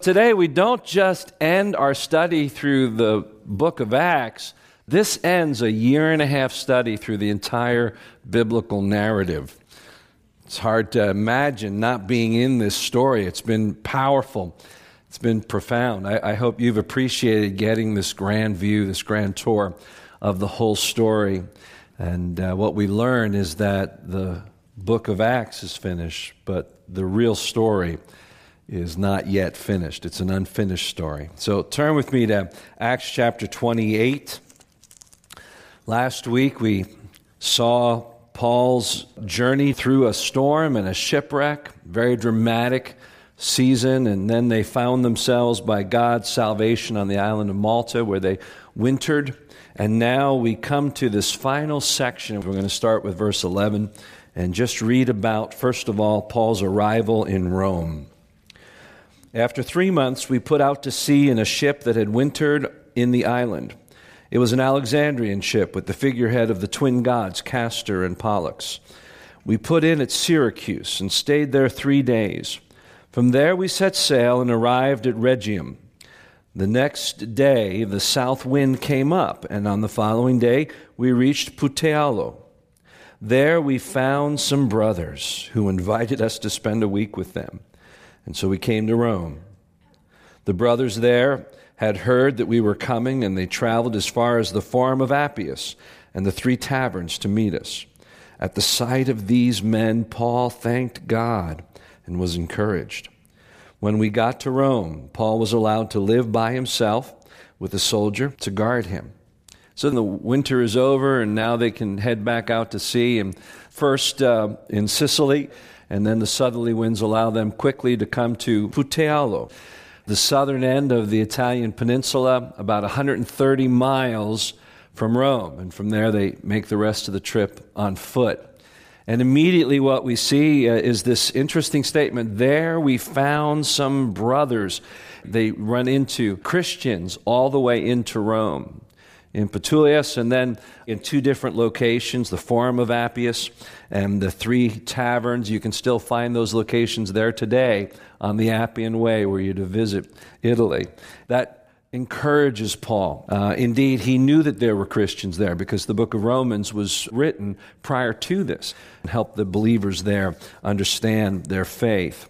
today we don't just end our study through the book of Acts, this ends a year and a half study through the entire biblical narrative. It's hard to imagine not being in this story. It's been powerful, it's been profound. I, I hope you've appreciated getting this grand view, this grand tour of the whole story. And uh, what we learn is that the book of Acts is finished, but the real story is not yet finished. It's an unfinished story. So turn with me to Acts chapter 28. Last week we saw Paul's journey through a storm and a shipwreck, very dramatic season, and then they found themselves by God's salvation on the island of Malta where they wintered. And now we come to this final section. We're going to start with verse 11 and just read about, first of all, Paul's arrival in Rome. After three months, we put out to sea in a ship that had wintered in the island. It was an Alexandrian ship with the figurehead of the twin gods, Castor and Pollux. We put in at Syracuse and stayed there three days. From there, we set sail and arrived at Rhegium. The next day, the south wind came up, and on the following day, we reached Puteoli. There, we found some brothers who invited us to spend a week with them. And so we came to Rome. The brothers there had heard that we were coming, and they traveled as far as the farm of Appius and the three taverns to meet us. At the sight of these men, Paul thanked God and was encouraged. When we got to Rome, Paul was allowed to live by himself with a soldier to guard him. So the winter is over, and now they can head back out to sea. And first uh, in Sicily, and then the southerly winds allow them quickly to come to Puteoli, the southern end of the Italian peninsula, about 130 miles from Rome. And from there, they make the rest of the trip on foot. And immediately, what we see uh, is this interesting statement there we found some brothers. They run into Christians all the way into Rome in Puteoli, and then in two different locations the Forum of Appius and the three taverns. You can still find those locations there today on the Appian Way where you're to visit Italy. That encourages Paul. Uh, indeed, he knew that there were Christians there because the book of Romans was written prior to this and helped the believers there understand their faith.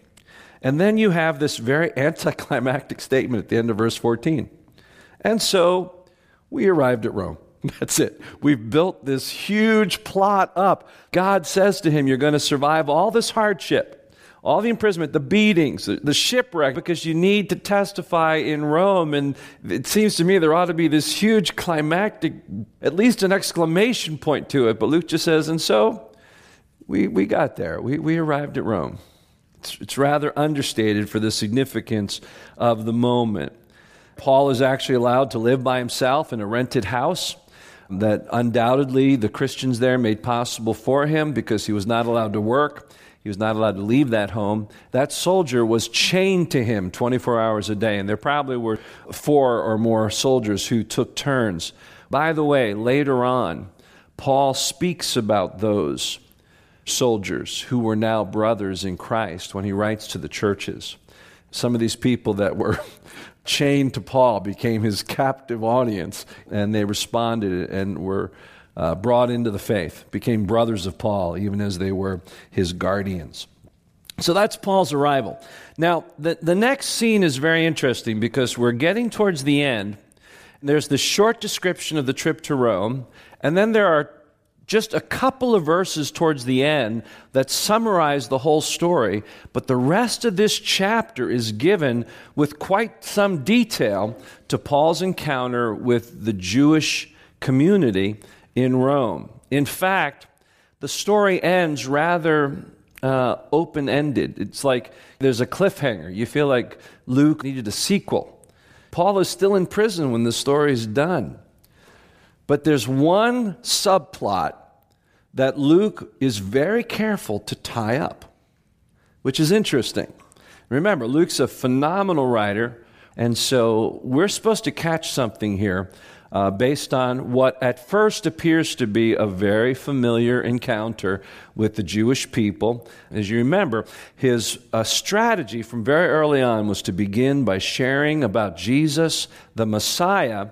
And then you have this very anticlimactic statement at the end of verse 14. And so we arrived at Rome. That's it. We've built this huge plot up. God says to him, You're going to survive all this hardship, all the imprisonment, the beatings, the shipwreck, because you need to testify in Rome. And it seems to me there ought to be this huge climactic, at least an exclamation point to it. But Luke just says, And so we, we got there. We, we arrived at Rome. It's, it's rather understated for the significance of the moment. Paul is actually allowed to live by himself in a rented house that undoubtedly the Christians there made possible for him because he was not allowed to work. He was not allowed to leave that home. That soldier was chained to him 24 hours a day, and there probably were four or more soldiers who took turns. By the way, later on, Paul speaks about those soldiers who were now brothers in Christ when he writes to the churches. Some of these people that were chained to Paul became his captive audience, and they responded and were uh, brought into the faith, became brothers of Paul, even as they were his guardians. So that's Paul's arrival. Now, the, the next scene is very interesting because we're getting towards the end. There's the short description of the trip to Rome, and then there are just a couple of verses towards the end that summarize the whole story, but the rest of this chapter is given with quite some detail to Paul's encounter with the Jewish community in Rome. In fact, the story ends rather uh, open ended. It's like there's a cliffhanger. You feel like Luke needed a sequel. Paul is still in prison when the story is done. But there's one subplot that Luke is very careful to tie up, which is interesting. Remember, Luke's a phenomenal writer, and so we're supposed to catch something here uh, based on what at first appears to be a very familiar encounter with the Jewish people. As you remember, his uh, strategy from very early on was to begin by sharing about Jesus, the Messiah,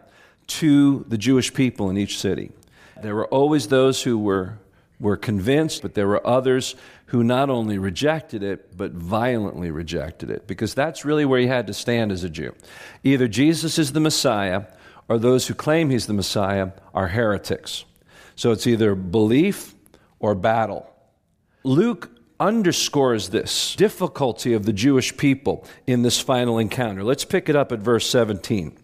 to the Jewish people in each city. There were always those who were, were convinced, but there were others who not only rejected it, but violently rejected it, because that's really where you had to stand as a Jew. Either Jesus is the Messiah, or those who claim he's the Messiah are heretics. So it's either belief or battle. Luke underscores this difficulty of the Jewish people in this final encounter. Let's pick it up at verse 17.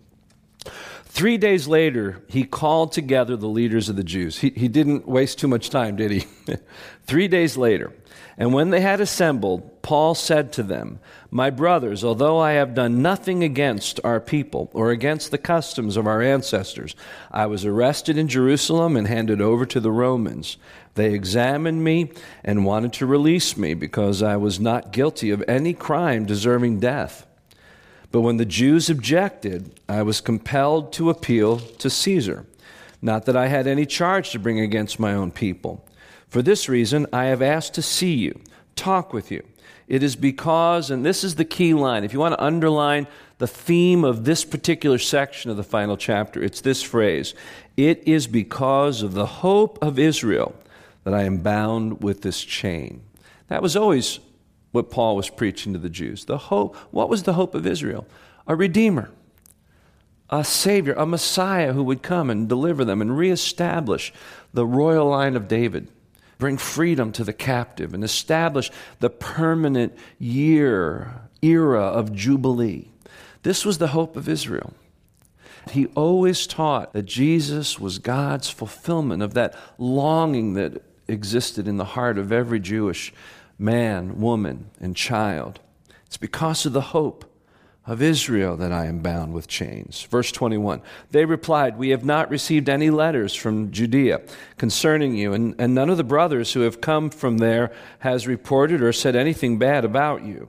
Three days later, he called together the leaders of the Jews. He, he didn't waste too much time, did he? Three days later. And when they had assembled, Paul said to them, My brothers, although I have done nothing against our people or against the customs of our ancestors, I was arrested in Jerusalem and handed over to the Romans. They examined me and wanted to release me because I was not guilty of any crime deserving death. But when the Jews objected, I was compelled to appeal to Caesar. Not that I had any charge to bring against my own people. For this reason, I have asked to see you, talk with you. It is because, and this is the key line, if you want to underline the theme of this particular section of the final chapter, it's this phrase It is because of the hope of Israel that I am bound with this chain. That was always what Paul was preaching to the Jews. The hope, what was the hope of Israel? A redeemer, a savior, a Messiah who would come and deliver them and reestablish the royal line of David, bring freedom to the captive, and establish the permanent year, era of Jubilee. This was the hope of Israel. He always taught that Jesus was God's fulfillment of that longing that existed in the heart of every Jewish man, woman, and child. It's because of the hope of Israel that I am bound with chains. Verse 21 They replied, We have not received any letters from Judea concerning you, and, and none of the brothers who have come from there has reported or said anything bad about you.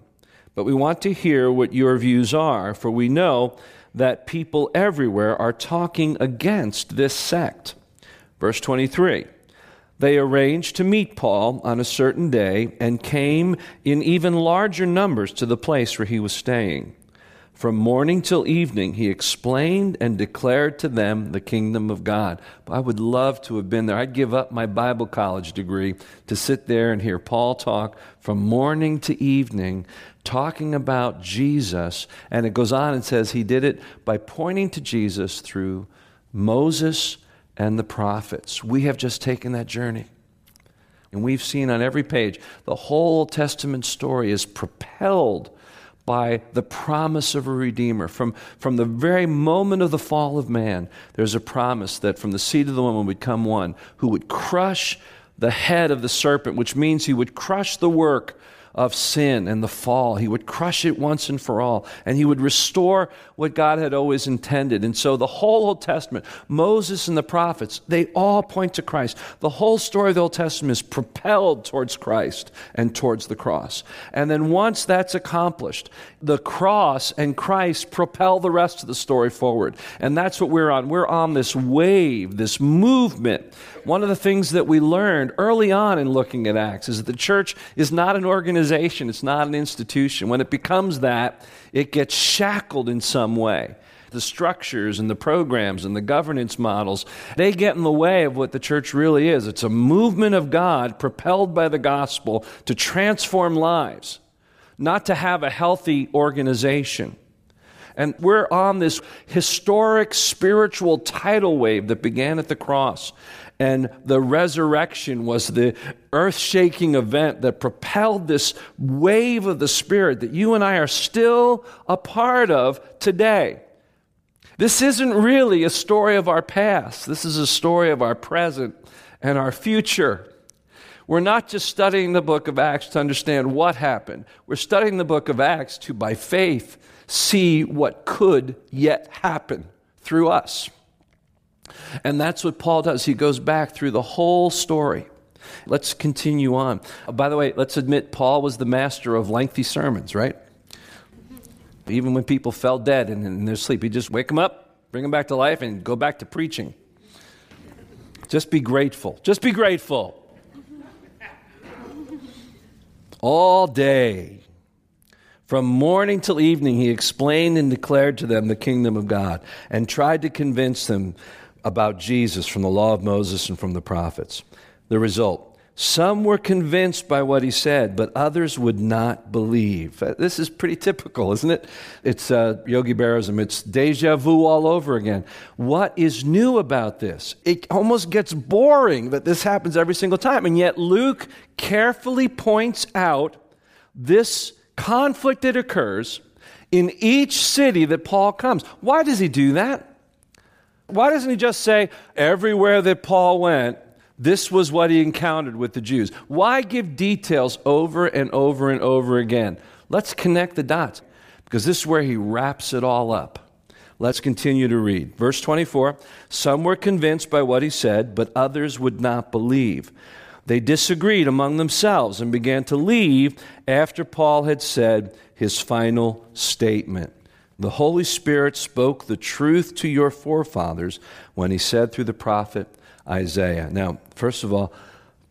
But we want to hear what your views are, for we know that people everywhere are talking against this sect. Verse 23 they arranged to meet Paul on a certain day and came in even larger numbers to the place where he was staying. From morning till evening, he explained and declared to them the kingdom of God. I would love to have been there. I'd give up my Bible college degree to sit there and hear Paul talk from morning to evening, talking about Jesus. And it goes on and says he did it by pointing to Jesus through Moses and the prophets. We have just taken that journey. And we've seen on every page the whole Old Testament story is propelled by the promise of a Redeemer. From, from the very moment of the fall of man, there's a promise that from the seed of the woman would come one who would crush the head of the serpent, which means he would crush the work of sin and the fall. He would crush it once and for all, and he would restore what God had always intended. And so the whole Old Testament, Moses and the prophets, they all point to Christ. The whole story of the Old Testament is propelled towards Christ and towards the cross. And then once that's accomplished, the cross and Christ propel the rest of the story forward. And that's what we're on. We're on this wave, this movement. One of the things that we learned early on in looking at Acts is that the church is not an organization organization, it's not an institution. When it becomes that, it gets shackled in some way. The structures and the programs and the governance models, they get in the way of what the church really is. It's a movement of God propelled by the gospel to transform lives, not to have a healthy organization. And we're on this historic spiritual tidal wave that began at the cross. And the resurrection was the earth shaking event that propelled this wave of the Spirit that you and I are still a part of today. This isn't really a story of our past, this is a story of our present and our future. We're not just studying the book of Acts to understand what happened. We're studying the book of Acts to, by faith, see what could yet happen through us. And that's what Paul does. He goes back through the whole story. Let's continue on. Uh, by the way, let's admit Paul was the master of lengthy sermons, right? Even when people fell dead and in their sleep, he'd just wake them up, bring them back to life, and go back to preaching. Just be grateful. Just be grateful. All day. From morning till evening, he explained and declared to them the kingdom of God and tried to convince them about Jesus from the law of Moses and from the prophets. The result some were convinced by what he said, but others would not believe. Uh, this is pretty typical, isn't it? It's uh, Yogi Berraism. It's deja vu all over again. What is new about this? It almost gets boring that this happens every single time. And yet, Luke carefully points out this conflict that occurs in each city that Paul comes. Why does he do that? Why doesn't he just say, everywhere that Paul went, this was what he encountered with the Jews. Why give details over and over and over again? Let's connect the dots because this is where he wraps it all up. Let's continue to read. Verse 24 Some were convinced by what he said, but others would not believe. They disagreed among themselves and began to leave after Paul had said his final statement. The Holy Spirit spoke the truth to your forefathers when he said through the prophet, Isaiah. Now, first of all,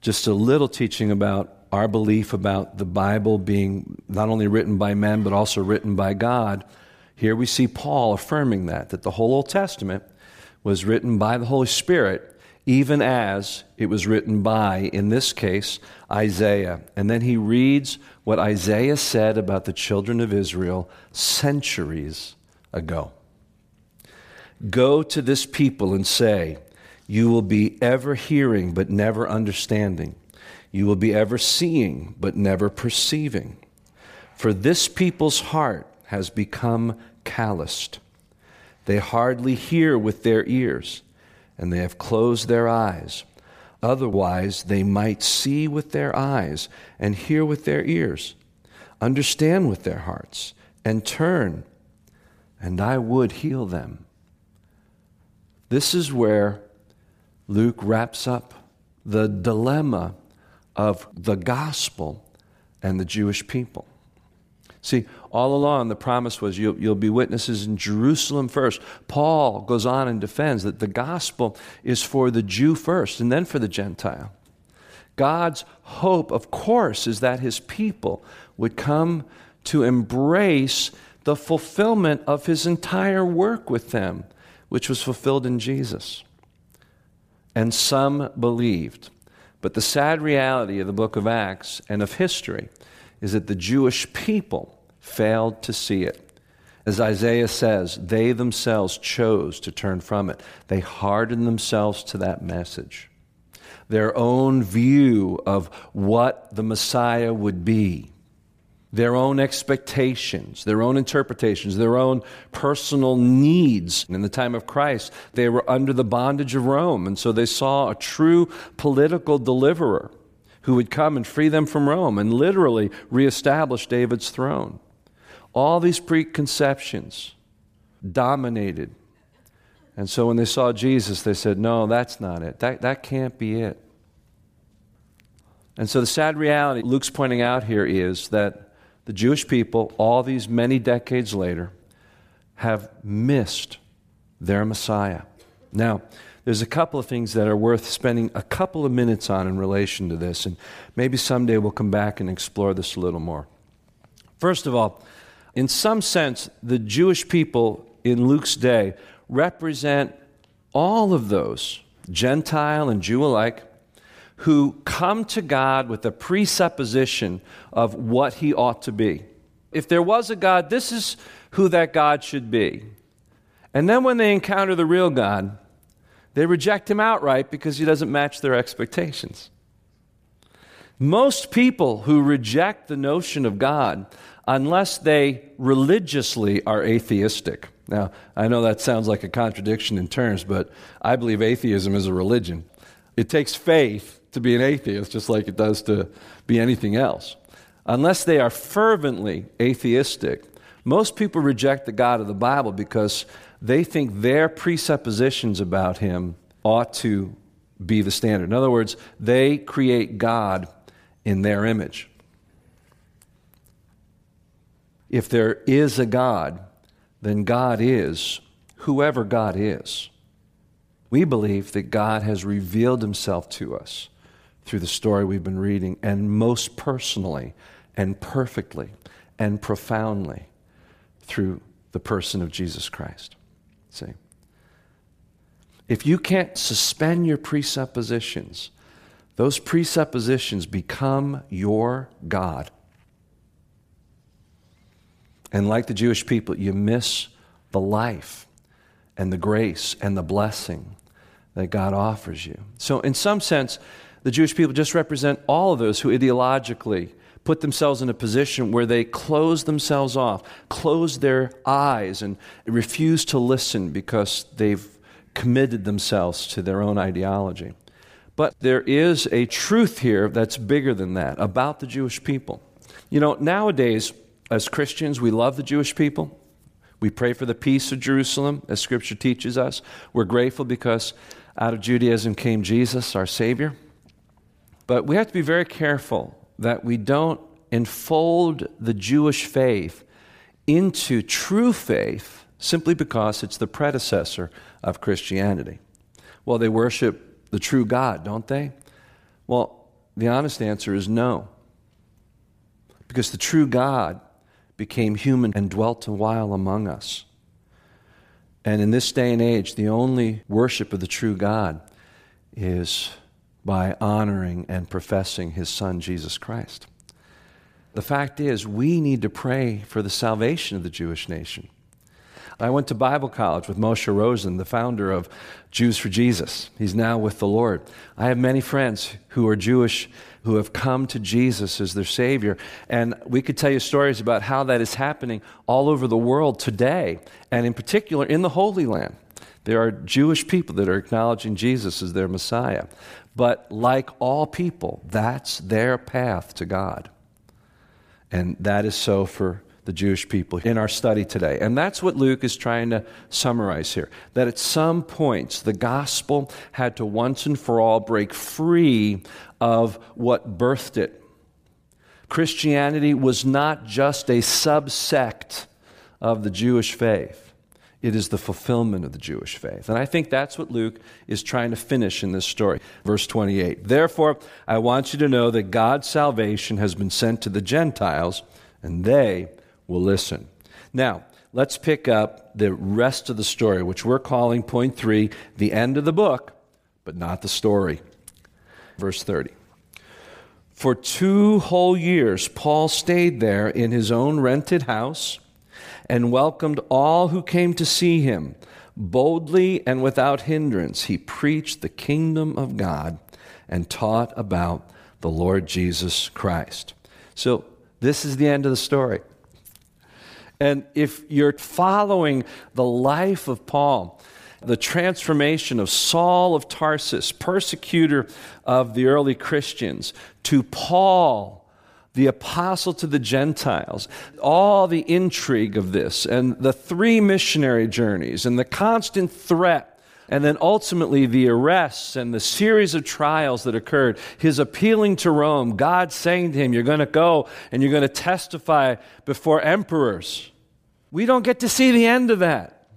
just a little teaching about our belief about the Bible being not only written by men, but also written by God. Here we see Paul affirming that, that the whole Old Testament was written by the Holy Spirit, even as it was written by, in this case, Isaiah. And then he reads what Isaiah said about the children of Israel centuries ago. Go to this people and say, you will be ever hearing, but never understanding. You will be ever seeing, but never perceiving. For this people's heart has become calloused. They hardly hear with their ears, and they have closed their eyes. Otherwise, they might see with their eyes, and hear with their ears, understand with their hearts, and turn, and I would heal them. This is where Luke wraps up the dilemma of the gospel and the Jewish people. See, all along the promise was you'll, you'll, be witnesses in Jerusalem first. Paul goes on and defends that the gospel is for the Jew first and then for the Gentile. God's hope, of course, is that his people would come to embrace the fulfillment of his entire work with them, which was fulfilled in Jesus and some believed. But the sad reality of the book of Acts and of history is that the Jewish people failed to see it. As Isaiah says, they themselves chose to turn from it. They hardened themselves to that message. Their own view of what the Messiah would be their own expectations, their own interpretations, their own personal needs. In the time of Christ, they were under the bondage of Rome, and so they saw a true political deliverer who would come and free them from Rome and literally reestablish David's throne. All these preconceptions dominated. And so when they saw Jesus, they said, No, that's not it. That, that can't be it. And so the sad reality Luke's pointing out here is that the Jewish people, all these many decades later, have missed their Messiah. Now, there's a couple of things that are worth spending a couple of minutes on in relation to this, and maybe someday we'll come back and explore this a little more. First of all, in some sense, the Jewish people in Luke's day represent all of those, Gentile and Jew alike, who come to God with a presupposition of what he ought to be. If there was a God, this is who that God should be. And then when they encounter the real God, they reject him outright because he doesn't match their expectations. Most people who reject the notion of God, unless they religiously are atheistic. Now, I know that sounds like a contradiction in terms, but I believe atheism is a religion. It takes faith to be an atheist, just like it does to be anything else. Unless they are fervently atheistic, most people reject the God of the Bible because they think their presuppositions about him ought to be the standard. In other words, they create God in their image. If there is a God, then God is whoever God is. We believe that God has revealed himself to us through the story we've been reading, and most personally and perfectly and profoundly through the person of Jesus Christ. See? If you can't suspend your presuppositions, those presuppositions become your God. And like the Jewish people, you miss the life and the grace and the blessing that God offers you. So, in some sense, the Jewish people just represent all of those who ideologically put themselves in a position where they close themselves off, close their eyes, and refuse to listen because they've committed themselves to their own ideology. But there is a truth here that's bigger than that about the Jewish people. You know, nowadays, as Christians, we love the Jewish people. We pray for the peace of Jerusalem, as Scripture teaches us. We're grateful because out of Judaism came Jesus, our Savior. But we have to be very careful that we don't enfold the Jewish faith into true faith simply because it's the predecessor of Christianity. Well, they worship the true God, don't they? Well, the honest answer is no. Because the true God became human and dwelt a while among us. And in this day and age, the only worship of the true God is by honoring and professing his son, Jesus Christ. The fact is, we need to pray for the salvation of the Jewish nation. I went to Bible college with Moishe Rosen, the founder of Jews for Jesus. He's now with the Lord. I have many friends who are Jewish who have come to Jesus as their Savior. And we could tell you stories about how that is happening all over the world today, and in particular in the Holy Land. There are Jewish people that are acknowledging Jesus as their Messiah. But like all people, that's their path to God. And that is so for the Jewish people in our study today. And that's what Luke is trying to summarize here. That at some points, the gospel had to once and for all break free of what birthed it. Christianity was not just a subsect of the Jewish faith. It is the fulfillment of the Jewish faith. And I think that's what Luke is trying to finish in this story. Verse 28. Therefore, I want you to know that God's salvation has been sent to the Gentiles, and they will listen. Now, let's pick up the rest of the story, which we're calling point three, the end of the book, but not the story. Verse 30. For two whole years, Paul stayed there in his own rented house and welcomed all who came to see him. Boldly and without hindrance, he preached the kingdom of God and taught about the Lord Jesus Christ. So, this is the end of the story. And if you're following the life of Paul, the transformation of Saul of Tarsus, persecutor of the early Christians, to Paul, the apostle to the Gentiles, all the intrigue of this, and the three missionary journeys, and the constant threat and then ultimately the arrests and the series of trials that occurred, his appealing to Rome, God saying to him, You're going to go and you're going to testify before emperors. We don't get to see the end of that.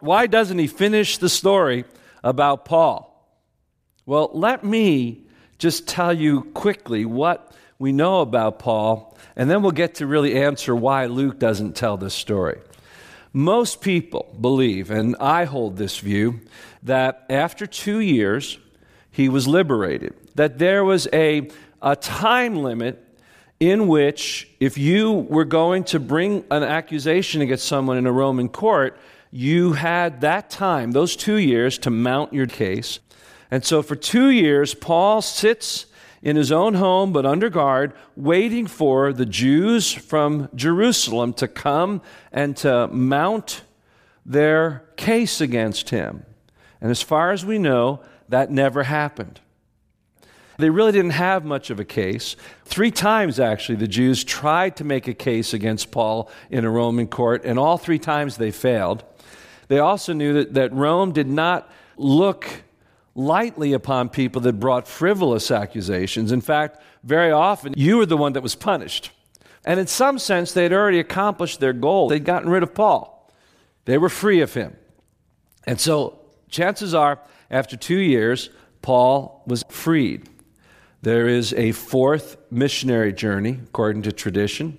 Why doesn't he finish the story about Paul? Well, let me just tell you quickly what we know about Paul, and then we'll get to really answer why Luke doesn't tell this story. Most people believe, and I hold this view, that after two years, he was liberated. That there was a, a time limit in which, if you were going to bring an accusation against someone in a Roman court, you had that time, those two years, to mount your case. And so for two years, Paul sits in his own home, but under guard, waiting for the Jews from Jerusalem to come and to mount their case against him. And as far as we know, that never happened. They really didn't have much of a case. Three times, actually, the Jews tried to make a case against Paul in a Roman court, and all three times they failed. They also knew that, that Rome did not look lightly upon people that brought frivolous accusations. In fact, very often you were the one that was punished. And in some sense, they had already accomplished their goal. They'd gotten rid of Paul, they were free of him. And so, chances are, after two years, Paul was freed. There is a fourth missionary journey, according to tradition.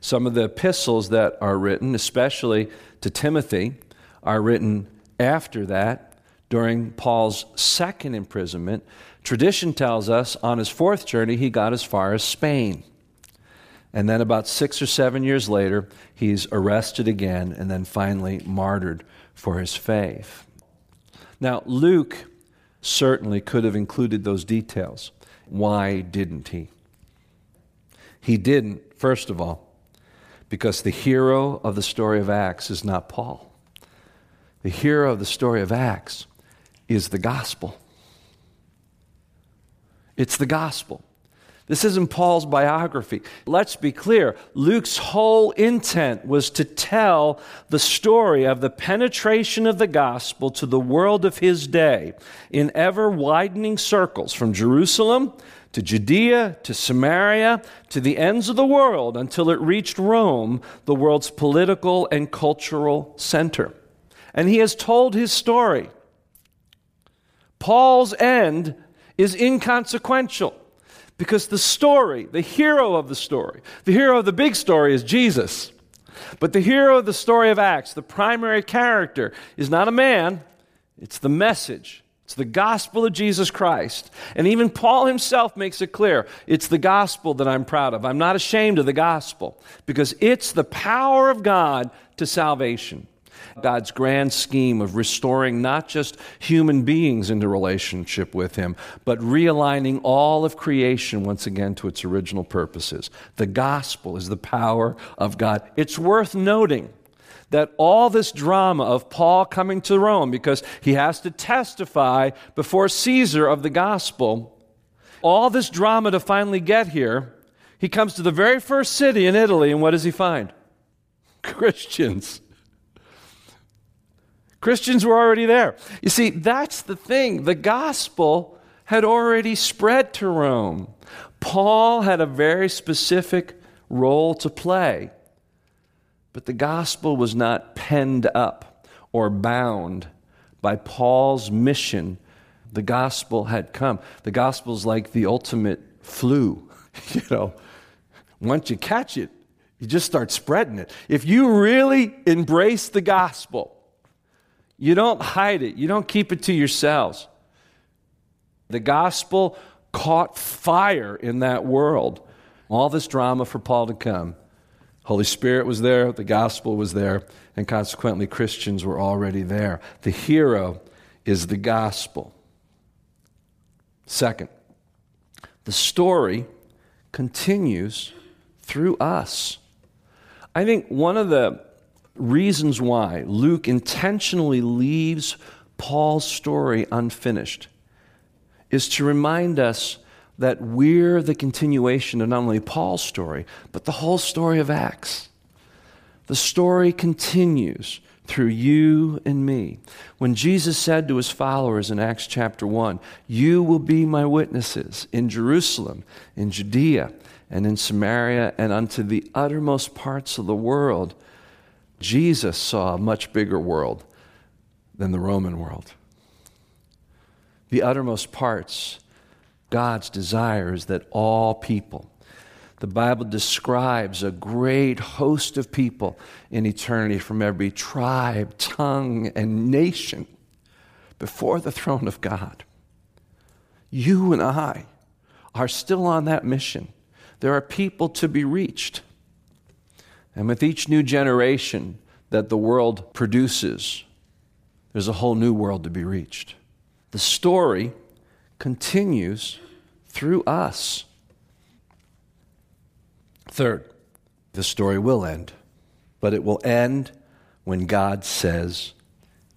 Some of the epistles that are written, especially to Timothy, are written after that, during Paul's second imprisonment. Tradition tells us on his fourth journey, he got as far as Spain. And then, about six or seven years later, he's arrested again and then finally martyred for his faith. Now, Luke certainly could have included those details. Why didn't he? He didn't, first of all, because the hero of the story of Acts is not Paul. The hero of the story of Acts is the gospel. It's the gospel. This isn't Paul's biography. Let's be clear. Luke's whole intent was to tell the story of the penetration of the gospel to the world of his day in ever widening circles from Jerusalem to Judea to Samaria to the ends of the world until it reached Rome, the world's political and cultural center. And he has told his story. Paul's end is inconsequential. Because the story, the hero of the story, the hero of the big story is Jesus. But the hero of the story of Acts, the primary character, is not a man, it's the message. It's the gospel of Jesus Christ. And even Paul himself makes it clear it's the gospel that I'm proud of. I'm not ashamed of the gospel because it's the power of God to salvation. God's grand scheme of restoring not just human beings into relationship with Him, but realigning all of creation once again to its original purposes. The gospel is the power of God. It's worth noting that all this drama of Paul coming to Rome because he has to testify before Caesar of the gospel, all this drama to finally get here, he comes to the very first city in Italy, and what does he find? Christians. Christians were already there. You see, that's the thing. The gospel had already spread to Rome. Paul had a very specific role to play, but the gospel was not penned up or bound by Paul's mission. The gospel had come. The gospel is like the ultimate flu. you know, once you catch it, you just start spreading it. If you really embrace the gospel, you don't hide it, you don't keep it to yourselves. The gospel caught fire in that world. All this drama for Paul to come. Holy Spirit was there, the gospel was there, and consequently, Christians were already there. The hero is the gospel. Second, the story continues through us. I think one of the reasons why Luke intentionally leaves Paul's story unfinished is to remind us that we're the continuation of not only Paul's story, but the whole story of Acts. The story continues through you and me. When Jesus said to his followers in Acts chapter 1, You will be my witnesses in Jerusalem, in Judea, and in Samaria, and unto the uttermost parts of the world. Jesus saw a much bigger world than the Roman world. The uttermost parts, God's desire is that all people, the Bible describes a great host of people in eternity from every tribe, tongue, and nation before the throne of God. You and I are still on that mission. There are people to be reached. And with each new generation that the world produces, there's a whole new world to be reached. The story continues through us. Third, the story will end, but it will end when God says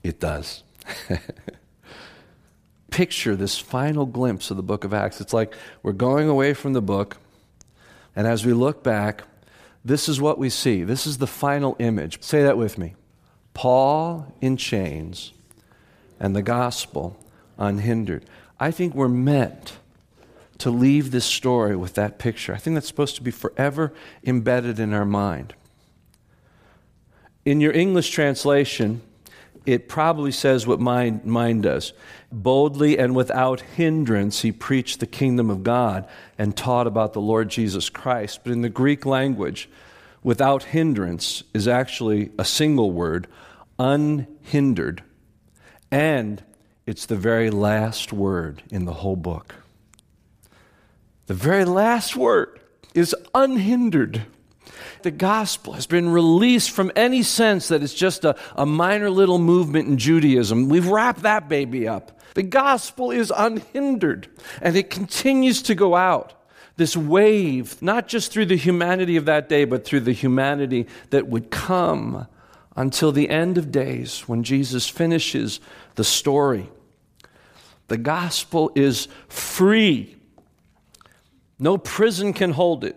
it does. Picture this final glimpse of the book of Acts. It's like we're going away from the book, and as we look back, this is what we see. This is the final image. Say that with me Paul in chains and the gospel unhindered. I think we're meant to leave this story with that picture. I think that's supposed to be forever embedded in our mind. In your English translation, it probably says what mine, mine does. Boldly and without hindrance, he preached the kingdom of God and taught about the Lord Jesus Christ. But in the Greek language, without hindrance is actually a single word, unhindered. And it's the very last word in the whole book. The very last word is unhindered the gospel has been released from any sense that it's just a, a minor little movement in Judaism. We've wrapped that baby up. The gospel is unhindered, and it continues to go out. This wave, not just through the humanity of that day, but through the humanity that would come until the end of days when Jesus finishes the story. The gospel is free. No prison can hold it.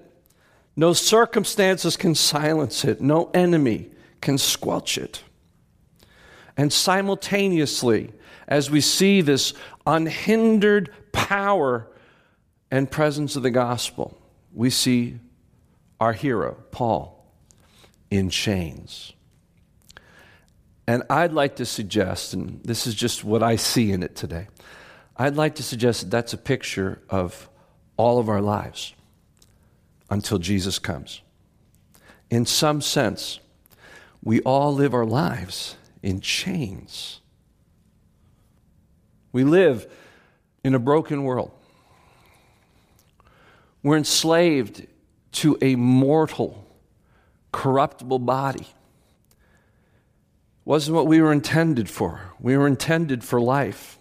No circumstances can silence it, no enemy can squelch it. And simultaneously, as we see this unhindered power and presence of the gospel, we see our hero, Paul, in chains. And I'd like to suggest, and this is just what I see in it today, I'd like to suggest that that's a picture of all of our lives until Jesus comes. In some sense, we all live our lives in chains. We live in a broken world. We're enslaved to a mortal, corruptible body. Wasn't what we were intended for. We were intended for life.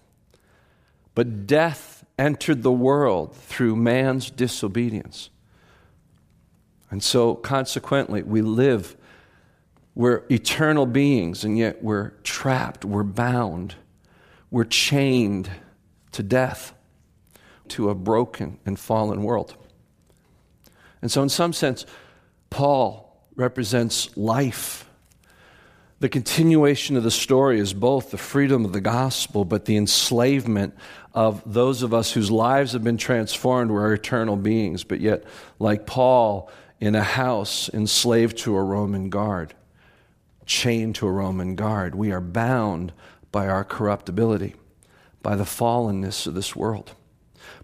But death entered the world through man's disobedience. And so, consequently, we live, we're eternal beings, and yet we're trapped, we're bound, we're chained to death, to a broken and fallen world. And so, in some sense, Paul represents life. The continuation of the story is both the freedom of the gospel, but the enslavement of those of us whose lives have been transformed. We're eternal beings, but yet, like Paul, in a house enslaved to a Roman guard, chained to a Roman guard. We are bound by our corruptibility, by the fallenness of this world.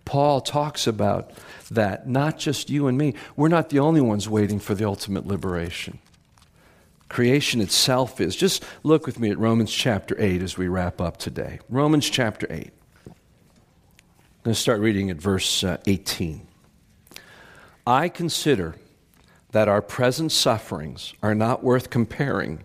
Paul talks about that, not just you and me. We're not the only ones waiting for the ultimate liberation. Creation itself is. Just look with me at Romans chapter 8 as we wrap up today. Romans chapter 8. I'm going to start reading at verse uh, 18. I consider that our present sufferings are not worth comparing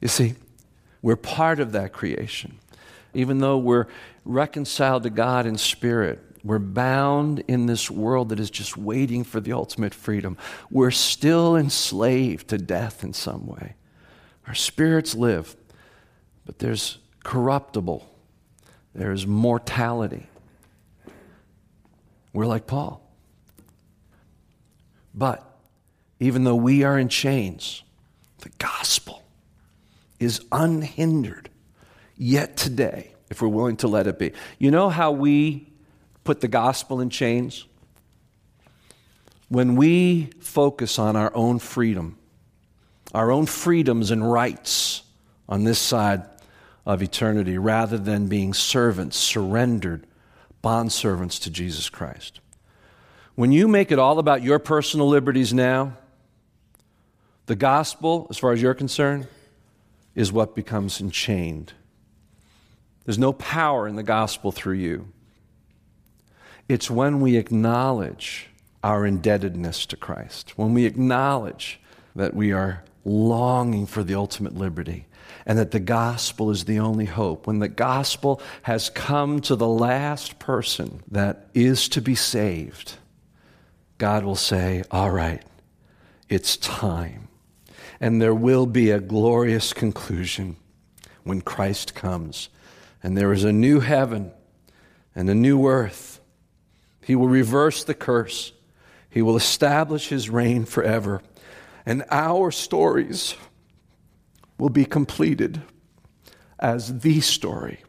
You see, we're part of that creation. Even though we're reconciled to God in spirit, we're bound in this world that is just waiting for the ultimate freedom. We're still enslaved to death in some way. Our spirits live, but there's corruptible, there's mortality. We're like Paul. But even though we are in chains, the gospel is unhindered yet today, if we're willing to let it be. You know how we put the gospel in chains? When we focus on our own freedom, our own freedoms and rights on this side of eternity, rather than being servants, surrendered bondservants to Jesus Christ. When you make it all about your personal liberties now, the gospel, as far as you're concerned, is what becomes enchained. There's no power in the gospel through you. It's when we acknowledge our indebtedness to Christ, when we acknowledge that we are longing for the ultimate liberty and that the gospel is the only hope. When the gospel has come to the last person that is to be saved, God will say, All right, it's time. And there will be a glorious conclusion. when Christ comes. And there is a new heaven and a new earth. He will reverse the curse, He will establish His reign forever. And our stories will be completed as the story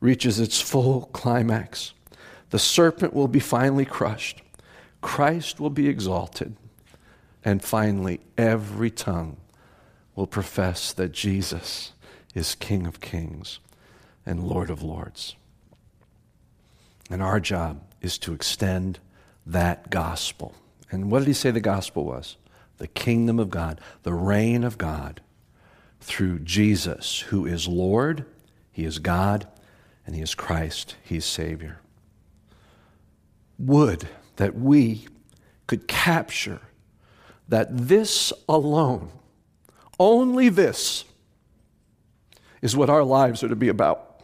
reaches its full climax. The serpent will be finally crushed, Christ will be exalted, and finally, every tongue will profess that Jesus is King of kings and Lord of lords. And our job is to extend that gospel. And what did he say the gospel was? The kingdom of God, the reign of God through Jesus, who is Lord, He is God, and He is Christ, He is Savior. Would that we could capture that this alone, only this, is what our lives are to be about.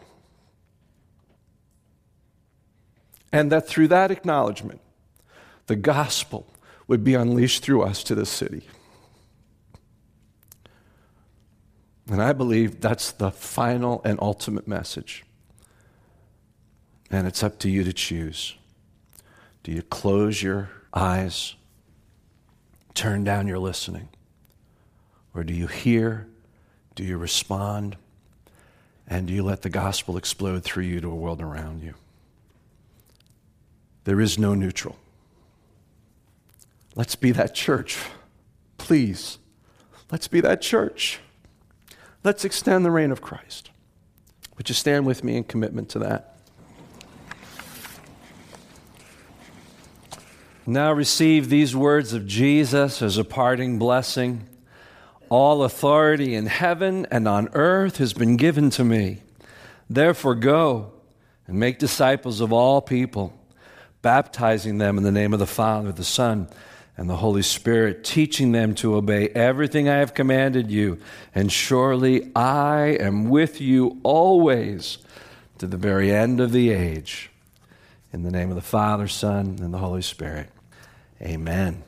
And that through that acknowledgement, the gospel would be unleashed through us to this city. And I believe that's the final and ultimate message. And it's up to you to choose. Do you close your eyes, turn down your listening? Or do you hear? Do you respond? And do you let the gospel explode through you to a world around you? There is no neutral. Let's be that church. Please, let's be that church. Let's extend the reign of Christ. Would you stand with me in commitment to that? Now receive these words of Jesus as a parting blessing. All authority in heaven and on earth has been given to me. Therefore, go and make disciples of all people, baptizing them in the name of the Father, the Son, and the Holy Spirit, teaching them to obey everything I have commanded you. And surely I am with you always to the very end of the age. In the name of the Father, Son, and the Holy Spirit. Amen.